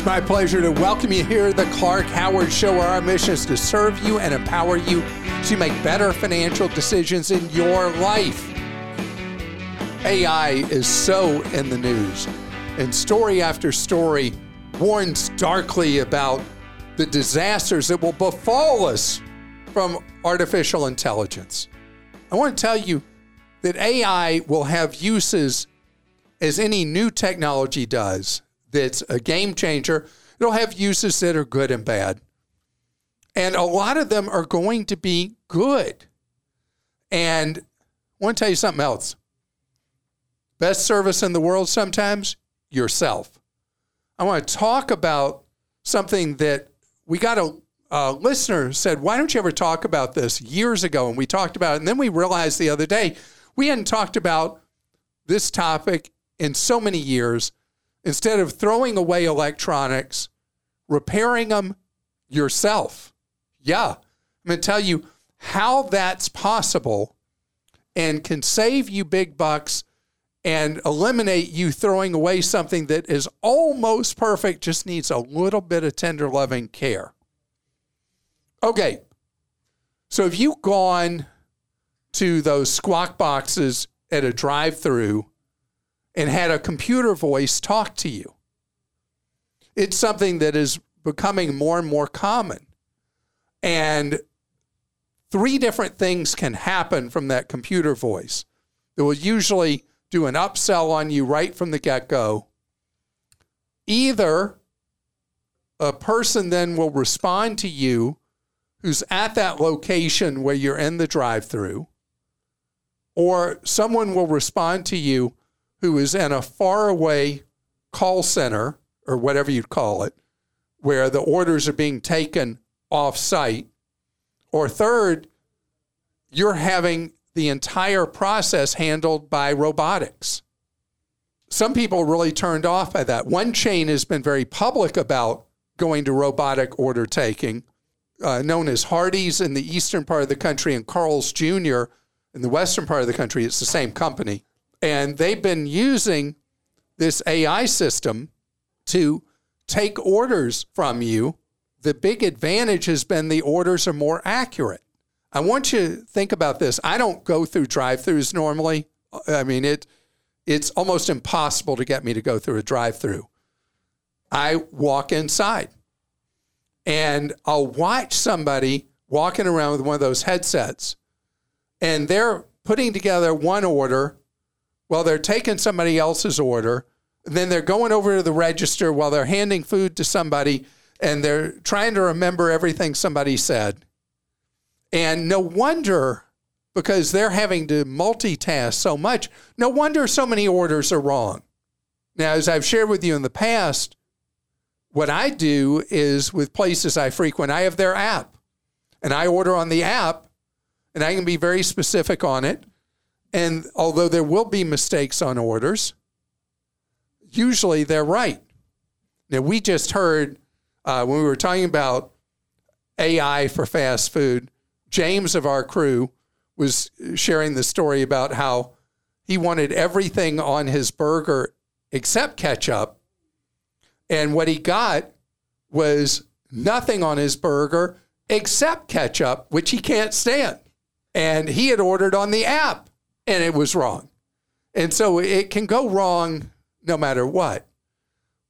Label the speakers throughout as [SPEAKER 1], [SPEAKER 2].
[SPEAKER 1] It's my pleasure to welcome you here at the Clark Howard Show, where our mission is to serve you and empower you to make better financial decisions in your life. AI is so in the news, and story after story warns darkly about the disasters that will befall us from artificial intelligence. I want to tell you that AI will have uses as any new technology does that's a game changer. It'll have uses that are good and bad. And a lot of them are going to be good. And I want to tell you something else. Best service in the world sometimes, yourself. I want to talk about something that we got a, a listener said, Why don't you ever talk about this years ago? And we talked about it. And then we realized the other day we hadn't talked about this topic in so many years. Instead of throwing away electronics, repairing them yourself. Yeah, I'm going to tell you how that's possible and can save you big bucks and eliminate you throwing away something that is almost perfect, just needs a little bit of tender loving care. Okay, so if you've gone to those squawk boxes at a drive through and had a computer voice talk to you. It's something that is becoming more and more common. And three different things can happen from that computer voice. It will usually do an upsell on you right from the get go. Either a person then will respond to you who's at that location where you're in the drive through, or someone will respond to you who is in a faraway call center or whatever you'd call it, where the orders are being taken off site. Or third, you're having the entire process handled by robotics. Some people really turned off by that. One chain has been very public about going to robotic order taking, uh, known as Hardee's in the eastern part of the country and Carl's Jr. in the western part of the country. It's the same company. And they've been using this AI system to take orders from you. The big advantage has been the orders are more accurate. I want you to think about this. I don't go through drive-throughs normally. Uh, I mean, it it's almost impossible to get me to go through a drive-through. I walk inside and I'll watch somebody walking around with one of those headsets and they're putting together one order while they're taking somebody else's order. Then they're going over to the register while they're handing food to somebody and they're trying to remember everything somebody said. And no wonder, because they're having to multitask so much, no wonder so many orders are wrong. Now, as I've shared with you in the past, what I do is with places I frequent, I have their app and I order on the app and I can be very specific on it. And although there will be mistakes on orders, usually they're right. Now, we just heard uh, when we were talking about AI for fast food, James of our crew was sharing the story about how he wanted everything on his burger except ketchup. And what he got was nothing on his burger except ketchup, which he can't stand. And he had ordered on the app and it was wrong. And so it can go wrong no matter what.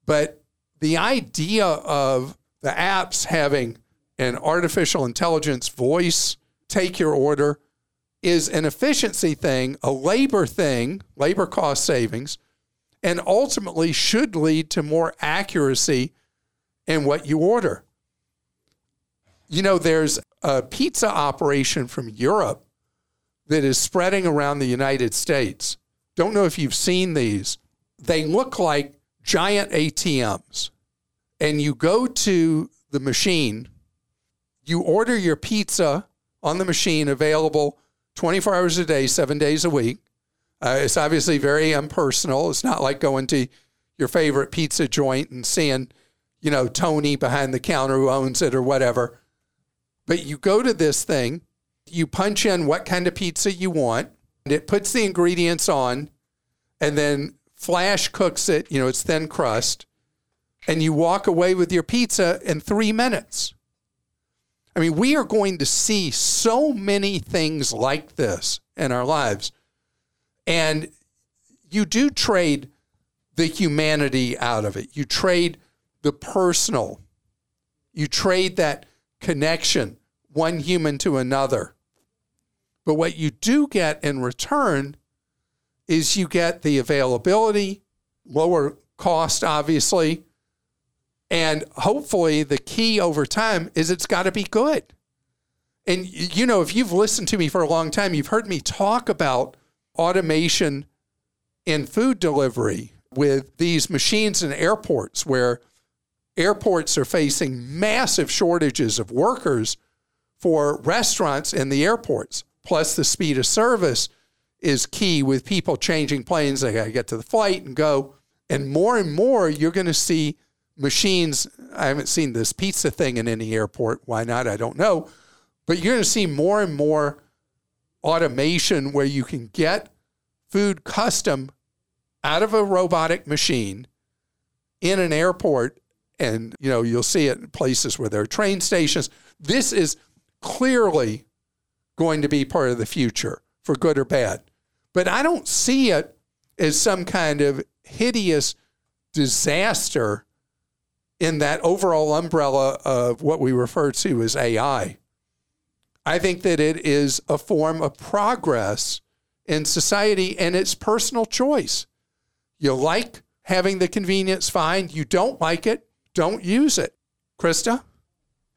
[SPEAKER 1] But the idea of the apps having an artificial intelligence voice take your order is an efficiency thing, a labor thing, labor cost savings, and ultimately should lead to more accuracy in what you order. You know, there's a pizza operation from Europe that is spreading around the United States. Don't know if you've seen these. They look like giant ATMs. And you go to the machine, you order your pizza on the machine, available 24 hours a day, seven days a week. Uh, it's obviously very impersonal. It's not like going to your favorite pizza joint and seeing, you know, Tony behind the counter who owns it or whatever. But you go to this thing, you punch in what kind of pizza you want, and it puts the ingredients on, and then flash cooks it. You know, it's thin crust. and you walk away with your pizza in three minutes. I mean, we are going to see so many things like this in our lives. And you do trade the humanity out of it. You trade the personal. You trade that connection, one human to another. But what you do get in return is you get the availability, lower cost, obviously, and hopefully the key over time is it's got to be good. And you know, if you've listened to me for a long time, you've heard me talk about automation in food delivery with these machines in airports where airports are facing massive shortages of workers for restaurants in the airports. Plus, the speed of service is key with people changing planes. They got to get to the flight and go. And more and more, you're going to see machines. I haven't seen this pizza thing in any airport. Why not? I don't know. But you're going to see more and more automation where you can get food custom out of a robotic machine in an airport and you know you'll see it in places where there are train stations this is clearly going to be part of the future for good or bad but i don't see it as some kind of hideous disaster in that overall umbrella of what we refer to as ai i think that it is a form of progress in society and it's personal choice you like having the convenience, fine. You don't like it, don't use it. Krista,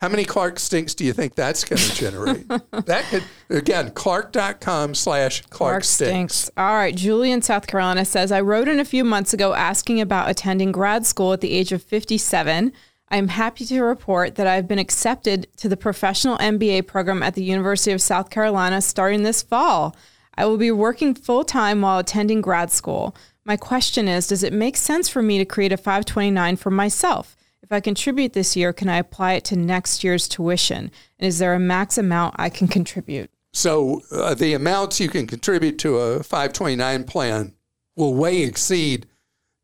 [SPEAKER 1] how many Clark stinks do you think that's going to generate? that could, again, clark.com slash Clark stinks.
[SPEAKER 2] All right. Julie in South Carolina says, I wrote in a few months ago asking about attending grad school at the age of 57. I am happy to report that I've been accepted to the professional MBA program at the University of South Carolina starting this fall. I will be working full time while attending grad school. My question is Does it make sense for me to create a 529 for myself? If I contribute this year, can I apply it to next year's tuition? And is there a max amount I can contribute?
[SPEAKER 1] So uh, the amounts you can contribute to a 529 plan will way exceed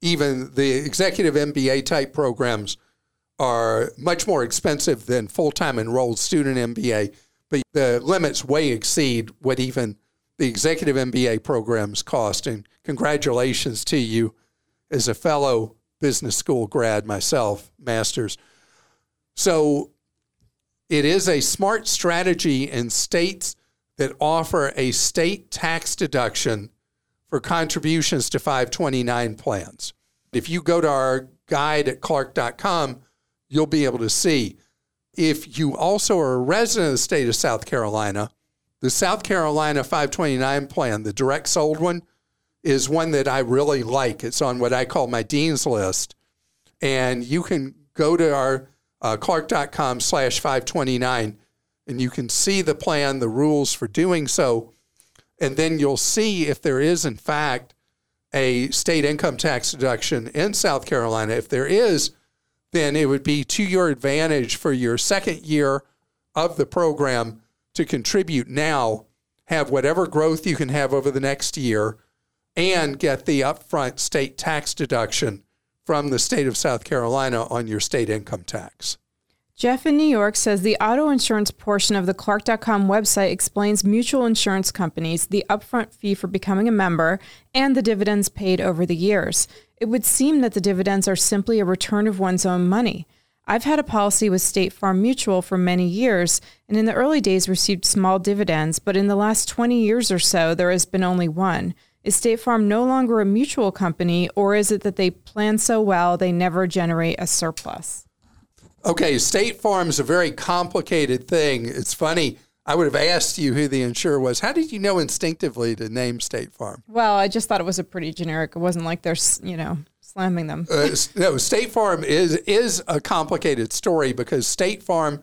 [SPEAKER 1] even the executive MBA type programs are much more expensive than full time enrolled student MBA, but the limits way exceed what even the executive MBA programs cost. And congratulations to you as a fellow business school grad myself, master's. So it is a smart strategy in states that offer a state tax deduction for contributions to 529 plans. If you go to our guide at clark.com, you'll be able to see. If you also are a resident of the state of South Carolina, the South Carolina 529 plan, the direct sold one, is one that I really like. It's on what I call my dean's list. And you can go to our uh, clark.com slash 529 and you can see the plan, the rules for doing so. And then you'll see if there is, in fact, a state income tax deduction in South Carolina. If there is, then it would be to your advantage for your second year of the program to contribute now, have whatever growth you can have over the next year, and get the upfront state tax deduction from the state of South Carolina on your state income tax.
[SPEAKER 2] Jeff in New York says the auto insurance portion of the Clark.com website explains mutual insurance companies, the upfront fee for becoming a member, and the dividends paid over the years. It would seem that the dividends are simply a return of one's own money. I've had a policy with State Farm Mutual for many years, and in the early days received small dividends, but in the last 20 years or so, there has been only one. Is State Farm no longer a mutual company, or is it that they plan so well they never generate a surplus?
[SPEAKER 1] Okay, State Farm is a very complicated thing. It's funny. I would have asked you who the insurer was. How did you know instinctively to name State Farm?
[SPEAKER 2] Well, I just thought it was a pretty generic. It wasn't like they're you know, slamming them.
[SPEAKER 1] uh, no, State Farm is is a complicated story because State Farm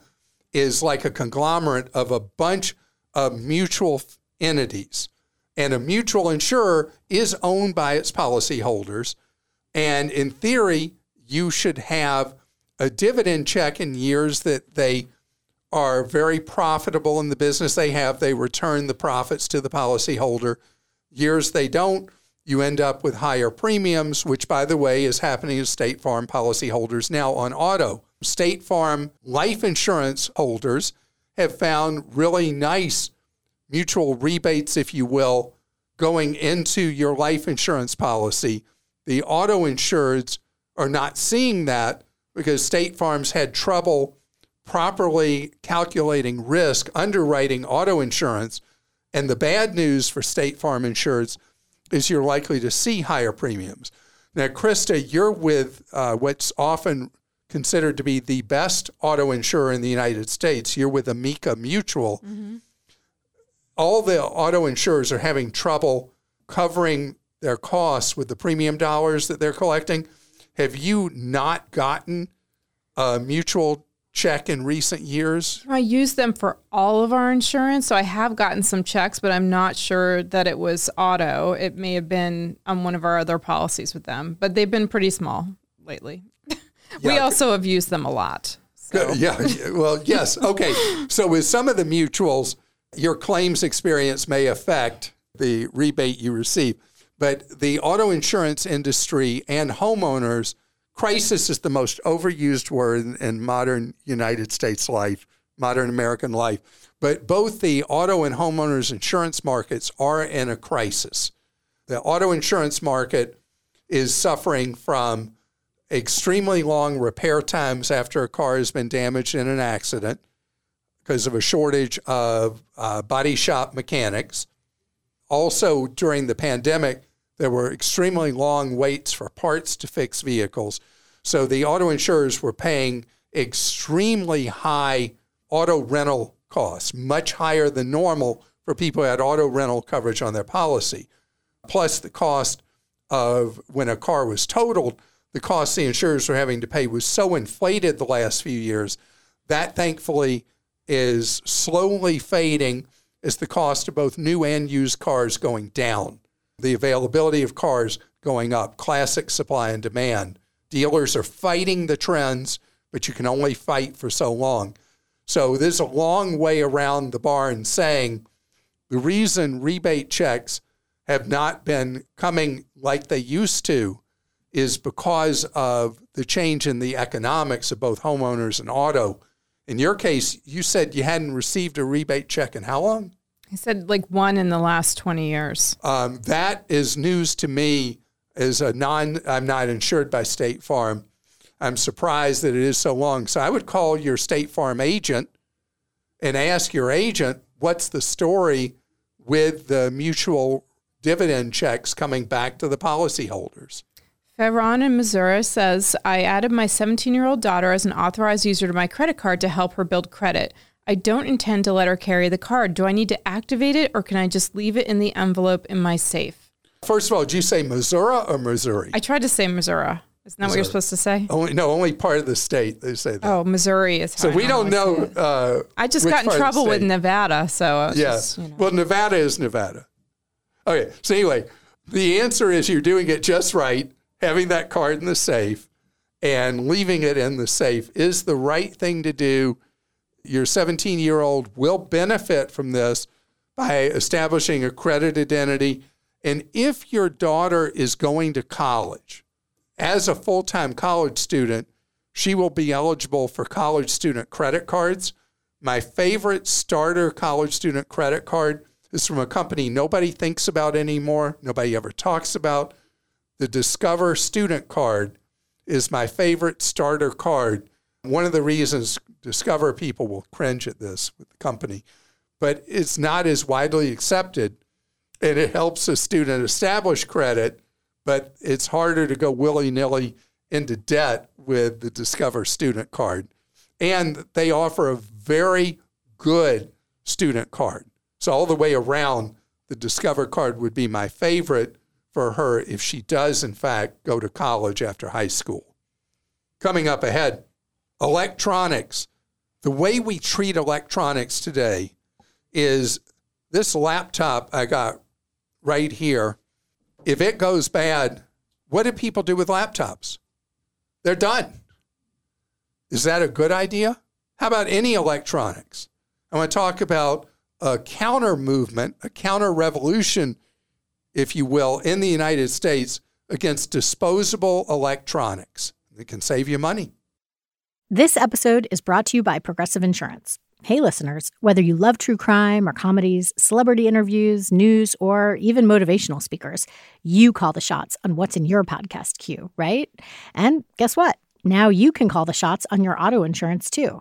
[SPEAKER 1] is like a conglomerate of a bunch of mutual entities, and a mutual insurer is owned by its policyholders, and in theory, you should have a dividend check in years that they are very profitable in the business they have. They return the profits to the policyholder. Years they don't, you end up with higher premiums, which, by the way, is happening to State Farm policyholders now on auto. State Farm life insurance holders have found really nice mutual rebates, if you will, going into your life insurance policy. The auto insureds are not seeing that because State Farm's had trouble properly calculating risk, underwriting auto insurance. And the bad news for State Farm insureds is you're likely to see higher premiums. Now, Krista, you're with uh, what's often considered to be the best auto insurer in the United States. You're with Amica Mutual. Mm-hmm. All the auto insurers are having trouble covering their costs with the premium dollars that they're collecting. Have you not gotten a mutual check in recent years?
[SPEAKER 2] I use them for all of our insurance. So I have gotten some checks, but I'm not sure that it was auto. It may have been on one of our other policies with them, but they've been pretty small lately. we yeah. also have used them a lot.
[SPEAKER 1] So. Yeah. Well, yes. Okay. so with some of the mutuals, your claims experience may affect the rebate you receive. But the auto insurance industry and homeowners crisis is the most overused word in modern United States life, modern American life. But both the auto and homeowners insurance markets are in a crisis. The auto insurance market is suffering from extremely long repair times after a car has been damaged in an accident because of a shortage of uh, body shop mechanics. Also, during the pandemic, there were extremely long waits for parts to fix vehicles. So the auto insurers were paying extremely high auto rental costs, much higher than normal for people who had auto rental coverage on their policy. Plus, the cost of when a car was totaled, the cost the insurers were having to pay was so inflated the last few years. That thankfully is slowly fading as the cost of both new and used cars going down the availability of cars going up, classic supply and demand. Dealers are fighting the trends, but you can only fight for so long. So there's a long way around the barn saying the reason rebate checks have not been coming like they used to is because of the change in the economics of both homeowners and auto. In your case, you said you hadn't received a rebate check in how long?
[SPEAKER 2] He said like one in the last 20 years.
[SPEAKER 1] Um, that is news to me as a non, I'm not insured by State Farm. I'm surprised that it is so long. So I would call your State Farm agent and ask your agent what's the story with the mutual dividend checks coming back to the policyholders.
[SPEAKER 2] Ferron in Missouri says, I added my 17 year old daughter as an authorized user to my credit card to help her build credit. I don't intend to let her carry the card. Do I need to activate it or can I just leave it in the envelope in my safe?
[SPEAKER 1] First of all, did you say Missouri or Missouri?
[SPEAKER 2] I tried to say Missouri. Isn't that Missouri. what you're supposed to say?
[SPEAKER 1] Only no, only part of the state they say that.
[SPEAKER 2] Oh, Missouri is.
[SPEAKER 1] So we don't know. Uh,
[SPEAKER 2] I just got in trouble with Nevada, so
[SPEAKER 1] yeah. Just, you know. Well, Nevada is Nevada. Okay, so anyway, the answer is you're doing it just right. Having that card in the safe and leaving it in the safe is the right thing to do your 17 year old will benefit from this by establishing a credit identity. And if your daughter is going to college as a full time college student, she will be eligible for college student credit cards. My favorite starter college student credit card is from a company nobody thinks about anymore, nobody ever talks about. The Discover Student Card is my favorite starter card. One of the reasons Discover people will cringe at this with the company, but it's not as widely accepted. And it helps a student establish credit, but it's harder to go willy nilly into debt with the Discover student card. And they offer a very good student card. So, all the way around, the Discover card would be my favorite for her if she does, in fact, go to college after high school. Coming up ahead, electronics the way we treat electronics today is this laptop I got right here. If it goes bad, what do people do with laptops? They're done. Is that a good idea? How about any electronics? I want to talk about a counter movement, a counter revolution if you will, in the United States against disposable electronics. It can save you money.
[SPEAKER 3] This episode is brought to you by Progressive Insurance. Hey, listeners, whether you love true crime or comedies, celebrity interviews, news, or even motivational speakers, you call the shots on what's in your podcast queue, right? And guess what? Now you can call the shots on your auto insurance too.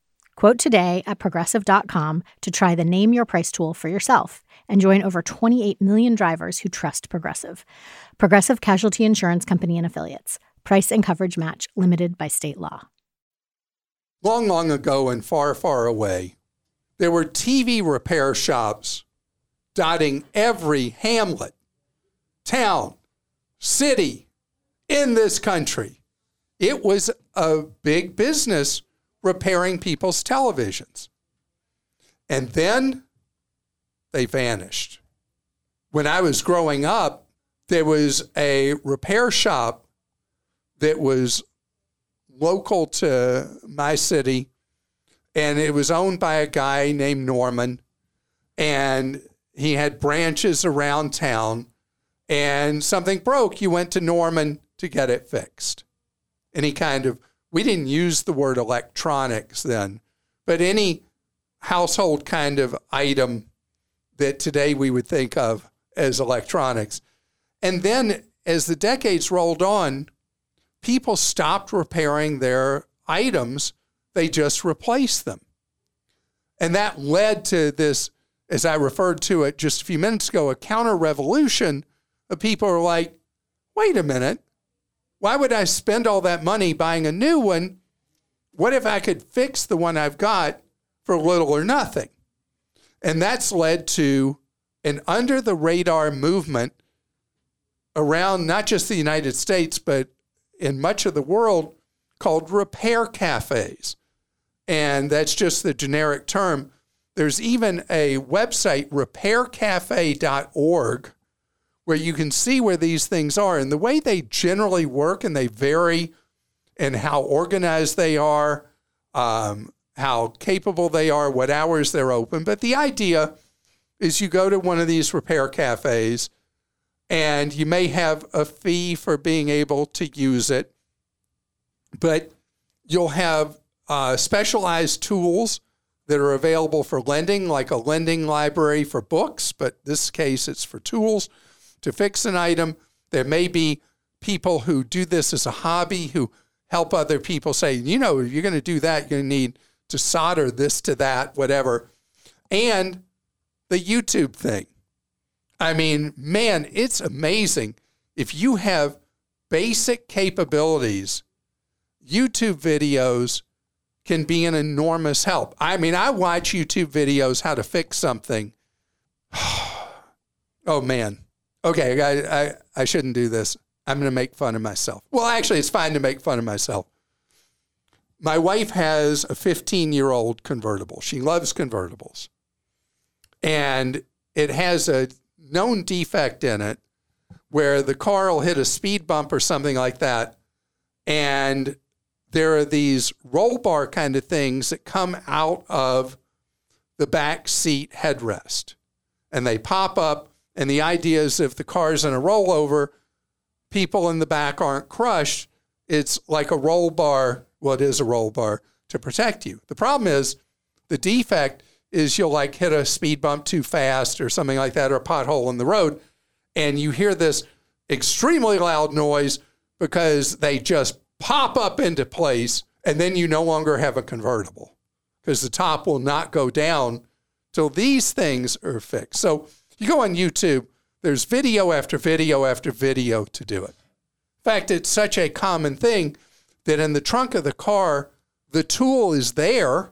[SPEAKER 3] Quote today at progressive.com to try the Name Your Price tool for yourself and join over 28 million drivers who trust Progressive. Progressive Casualty Insurance Company and Affiliates. Price and coverage match limited by state law.
[SPEAKER 1] Long, long ago and far, far away, there were TV repair shops dotting every hamlet, town, city in this country. It was a big business repairing people's televisions. And then they vanished. When I was growing up, there was a repair shop that was local to my city, and it was owned by a guy named Norman, and he had branches around town. And something broke, you went to Norman to get it fixed. And he kind of, we didn't use the word electronics then, but any household kind of item that today we would think of as electronics. And then as the decades rolled on, people stopped repairing their items, they just replaced them. And that led to this, as I referred to it just a few minutes ago, a counter revolution of people are like, wait a minute, why would I spend all that money buying a new one? What if I could fix the one I've got for little or nothing? And that's led to an under the radar movement around not just the United States, but in much of the world called repair cafes. And that's just the generic term. There's even a website, repaircafe.org, where you can see where these things are. And the way they generally work and they vary in how organized they are, um, how capable they are, what hours they're open. But the idea is you go to one of these repair cafes and you may have a fee for being able to use it, but you'll have uh, specialized tools that are available for lending, like a lending library for books, but this case it's for tools to fix an item. There may be people who do this as a hobby who help other people say, you know, if you're going to do that, you're going to need to solder this to that, whatever. And the YouTube thing. I mean, man, it's amazing. If you have basic capabilities, YouTube videos can be an enormous help. I mean, I watch YouTube videos how to fix something. oh man. Okay, I, I, I shouldn't do this. I'm going to make fun of myself. Well, actually, it's fine to make fun of myself. My wife has a 15 year old convertible. She loves convertibles. And it has a known defect in it where the car will hit a speed bump or something like that. And there are these roll bar kind of things that come out of the back seat headrest and they pop up. And the idea is if the car's in a rollover, people in the back aren't crushed. It's like a roll bar. Well, it is a roll bar to protect you. The problem is the defect is you'll like hit a speed bump too fast or something like that, or a pothole in the road, and you hear this extremely loud noise because they just pop up into place, and then you no longer have a convertible because the top will not go down till these things are fixed. So you go on YouTube, there's video after video after video to do it. In fact, it's such a common thing that in the trunk of the car, the tool is there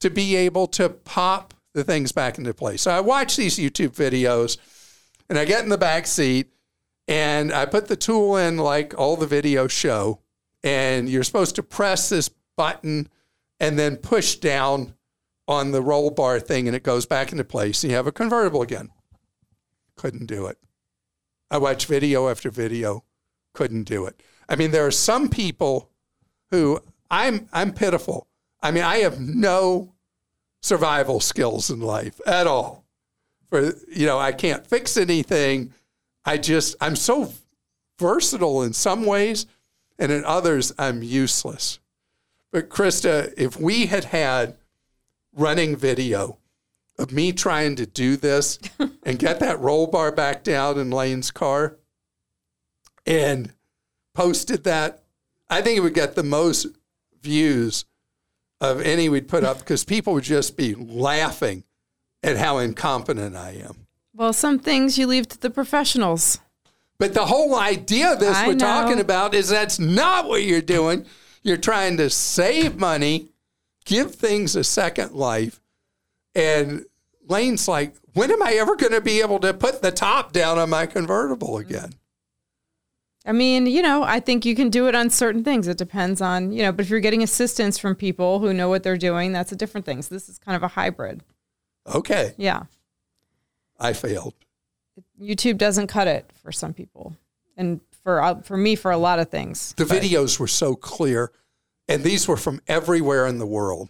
[SPEAKER 1] to be able to pop the things back into place. So I watch these YouTube videos and I get in the back seat And I put the tool in like all the videos show, and you're supposed to press this button and then push down on the roll bar thing, and it goes back into place. And you have a convertible again. Couldn't do it. I watched video after video, couldn't do it. I mean, there are some people who I'm I'm pitiful. I mean, I have no survival skills in life at all. For you know, I can't fix anything. I just I'm so versatile in some ways, and in others I'm useless. But Krista, if we had had running video of me trying to do this and get that roll bar back down in Lane's car and posted that, I think it would get the most views of any we'd put up because people would just be laughing at how incompetent I am.
[SPEAKER 2] Well, some things you leave to the professionals.
[SPEAKER 1] But the whole idea of this
[SPEAKER 2] I
[SPEAKER 1] we're
[SPEAKER 2] know.
[SPEAKER 1] talking about is that's not what you're doing. You're trying to save money, give things a second life. And Lane's like, when am I ever going to be able to put the top down on my convertible again?
[SPEAKER 2] I mean, you know, I think you can do it on certain things. It depends on, you know, but if you're getting assistance from people who know what they're doing, that's a different thing. So this is kind of a hybrid.
[SPEAKER 1] Okay,
[SPEAKER 2] Yeah.
[SPEAKER 1] I failed.
[SPEAKER 2] YouTube doesn't cut it for some people. And for uh, for me for a lot of things.
[SPEAKER 1] The videos were so clear, and these were from everywhere in the world.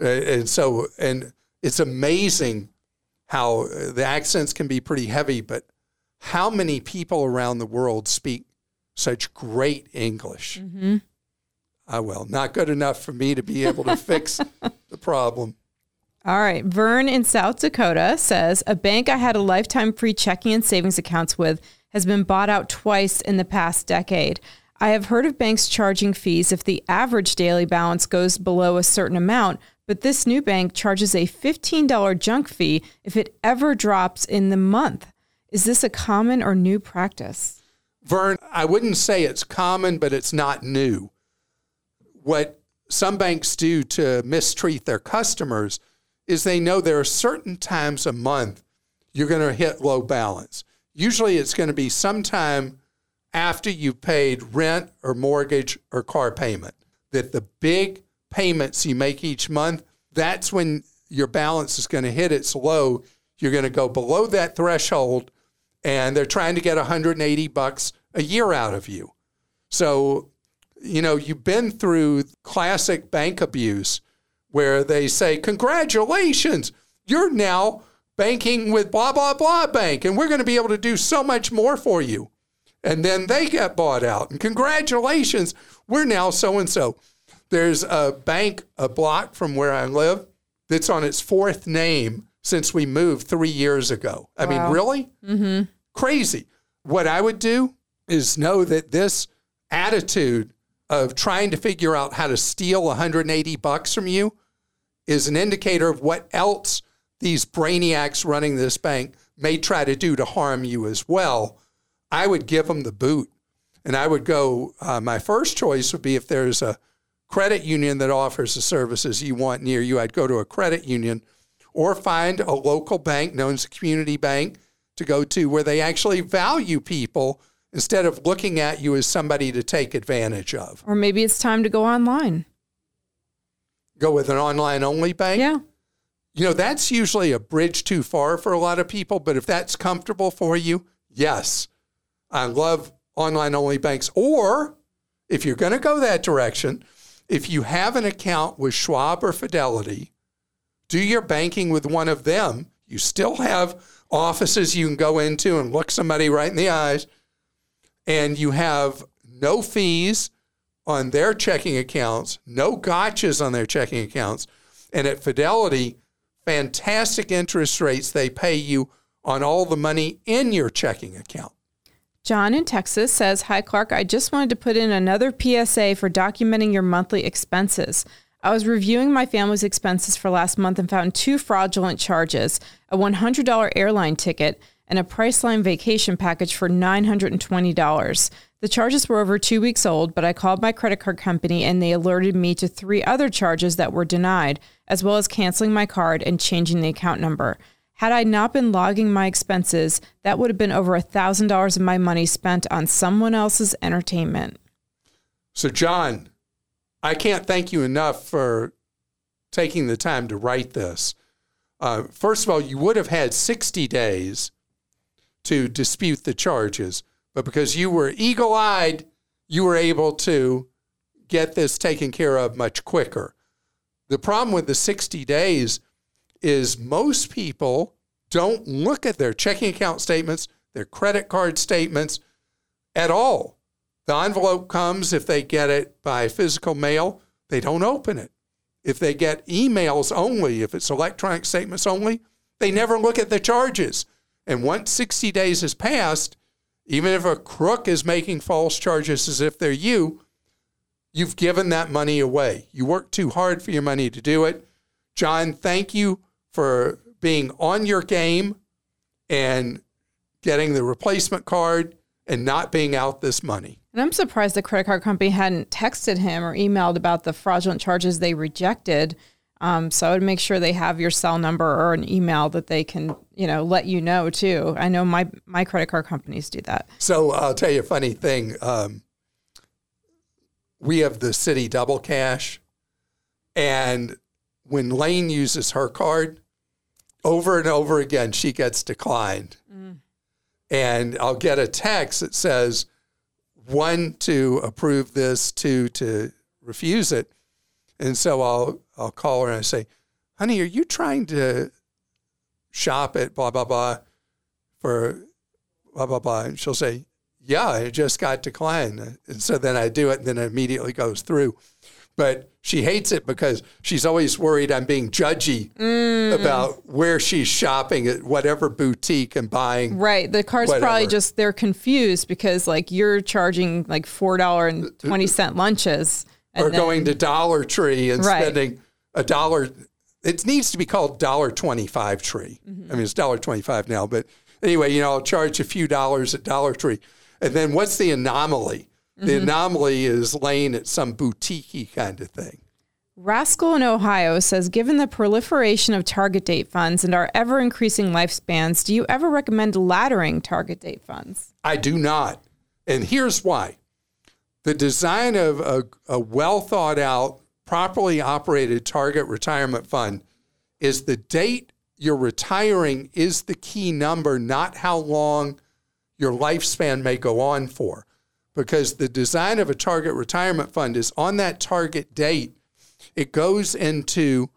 [SPEAKER 1] And so, and it's amazing how uh, the accents can be pretty heavy, but how many people around the world speak such great English?
[SPEAKER 2] Mm-hmm.
[SPEAKER 1] Ah, well, not good enough for me to be able to fix the problem.
[SPEAKER 2] All right. Vern in South Dakota says a bank I had a lifetime free checking and savings accounts with has been bought out twice in the past decade. I have heard of banks charging fees if the average daily balance goes below a certain amount, but this new bank charges a $15 junk fee if it ever drops in the month. Is this a common or new practice?
[SPEAKER 1] Vern, I wouldn't say it's common, but it's not new. What some banks do to mistreat their customers is they know there are certain times a month you're going to hit low balance. Usually it's going to be sometime after you've paid rent or mortgage or car payment. That the big payments you make each month, that's when your balance is going to hit its low. You're going to go below that threshold and they're trying to get 180 bucks a year out of you. So, you know, you've been through classic bank abuse where they say, Congratulations, you're now banking with blah, blah, blah bank, and we're going to be able to do so much more for you. And then they get bought out. And congratulations, we're now so and so. There's a bank a block from where I live that's on its fourth name since we moved three years ago. I mean, really? Mm-hmm. Crazy. What I would do is know that this attitude of trying to figure out how to steal 180 bucks from you is an indicator of what else these brainiacs running this bank may try to do to harm you as well. I would give them the boot. And I would go, uh, my first choice would be if there's a credit union that offers the services you want near you, I'd go to a credit union or find a local bank known as a community bank to go to where they actually value people instead of looking at you as somebody to take advantage of.
[SPEAKER 2] Or maybe it's time to go online.
[SPEAKER 1] Go with an online only bank.
[SPEAKER 2] Yeah.
[SPEAKER 1] You know, that's usually a bridge too far for a lot of people, but if that's comfortable for you, yes. I love online only banks. Or if you're going to go that direction, if you have an account with Schwab or Fidelity, do your banking with one of them. You still have offices you can go into and look somebody right in the eyes, and you have no fees on their checking accounts, no gotchas on their checking accounts. And at Fidelity, fantastic interest rates they pay you on all the money in your checking account.
[SPEAKER 2] John in Texas says, Hi, Clark. I just wanted to put in another PSA for documenting your monthly expenses. I was reviewing my family's expenses for last month and found two fraudulent charges a $100 airline ticket and a Priceline vacation package for $920. The charges were over two weeks old, but I called my credit card company and they alerted me to three other charges that were denied, as well as canceling my card and changing the account number. Had I not been logging my expenses, that would have been over a $1,000 of my money spent on someone else's entertainment.
[SPEAKER 1] So, John, I can't thank you enough for taking the time to write this. Uh, first of all, you would have had 60 days to dispute the charges, but because you were eagle eyed, you were able to get this taken care of much quicker. The problem with the 60 days is most people don't look at their checking account statements, their credit card statements at all. The envelope comes if they get it by physical mail, they don't open it. If they get emails only, if it's electronic statements only, they never look at the charges. And once 60 days has passed, even if a crook is making false charges as if they're you, you've given that money away. You worked too hard for your money to do it. John, thank you for being on your game and getting the replacement card and not being out this money.
[SPEAKER 2] And I'm surprised the credit card company hadn't texted him or emailed about the fraudulent charges they rejected. Um, so I would make sure they have your cell number or an email that they can, you know, let you know too. I know my my credit card companies do that.
[SPEAKER 1] So I'll tell you a funny thing. Um, we have the Citi Double Cash, and when Lane uses her card, over and over again, she gets declined. Mm. And I'll get a text that says, one to approve this, two to refuse it. And so I'll I'll call her and I say, honey, are you trying to shop at blah blah blah for blah blah blah? And she'll say, Yeah, it just got declined. And so then I do it and then it immediately goes through but she hates it because she's always worried I'm being judgy mm. about where she's shopping at whatever boutique and buying.
[SPEAKER 2] Right. The car's whatever. probably just they're confused because like you're charging like four dollar and twenty cent lunches.
[SPEAKER 1] or then, going to Dollar Tree and right. spending a dollar it needs to be called dollar twenty five tree. Mm-hmm. I mean it's dollar twenty five now, but anyway, you know, I'll charge a few dollars at Dollar Tree. And then what's the anomaly? The mm-hmm. anomaly is Lane at some boutique kind of thing.
[SPEAKER 2] Rascal in Ohio says, given the proliferation of target date funds and our ever increasing lifespans, do you ever recommend laddering target date funds?
[SPEAKER 1] I do not. And here's why the design of a, a well thought out, properly operated target retirement fund is the date you're retiring is the key number, not how long your lifespan may go on for because the design of a target retirement fund is on that target date, it goes into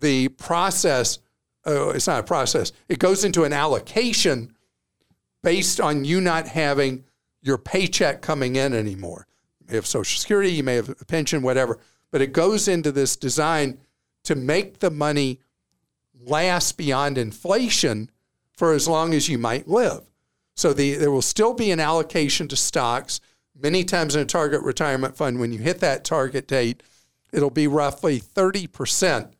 [SPEAKER 1] the process. Oh, it's not a process, it goes into an allocation based on you not having your paycheck coming in anymore. You may have Social Security, you may have a pension, whatever, but it goes into this design to make the money last beyond inflation for as long as you might live. So the, there will still be an allocation to stocks. Many times in a target retirement fund, when you hit that target date, it'll be roughly 30%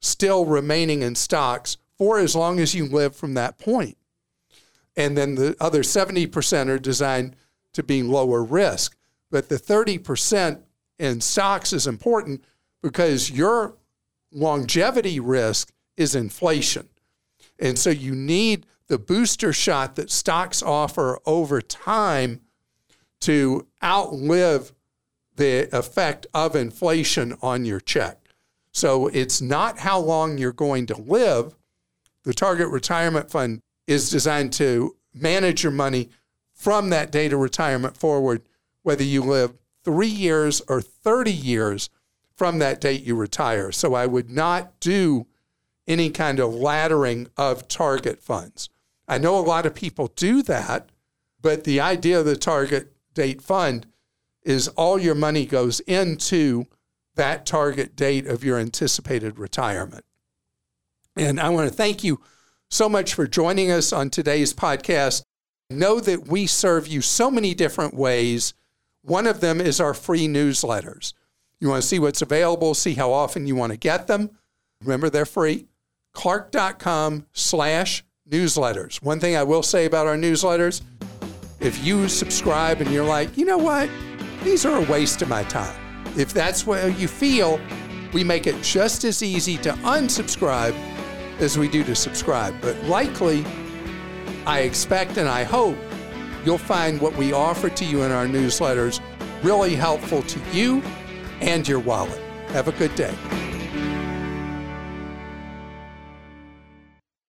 [SPEAKER 1] still remaining in stocks for as long as you live from that point. And then the other 70% are designed to be lower risk. But the 30% in stocks is important because your longevity risk is inflation. And so you need the booster shot that stocks offer over time to outlive the effect of inflation on your check. So it's not how long you're going to live. The target retirement fund is designed to manage your money from that date of retirement forward, whether you live three years or 30 years from that date you retire. So I would not do any kind of laddering of target funds. I know a lot of people do that, but the idea of the target date fund is all your money goes into that target date of your anticipated retirement. And I want to thank you so much for joining us on today's podcast. Know that we serve you so many different ways. One of them is our free newsletters. You want to see what's available, see how often you want to get them. Remember, they're free. Clark.com slash newsletters. One thing I will say about our newsletters if you subscribe and you're like, you know what, these are a waste of my time. If that's what you feel, we make it just as easy to unsubscribe as we do to subscribe. But likely, I expect and I hope you'll find what we offer to you in our newsletters really helpful to you and your wallet. Have a good day.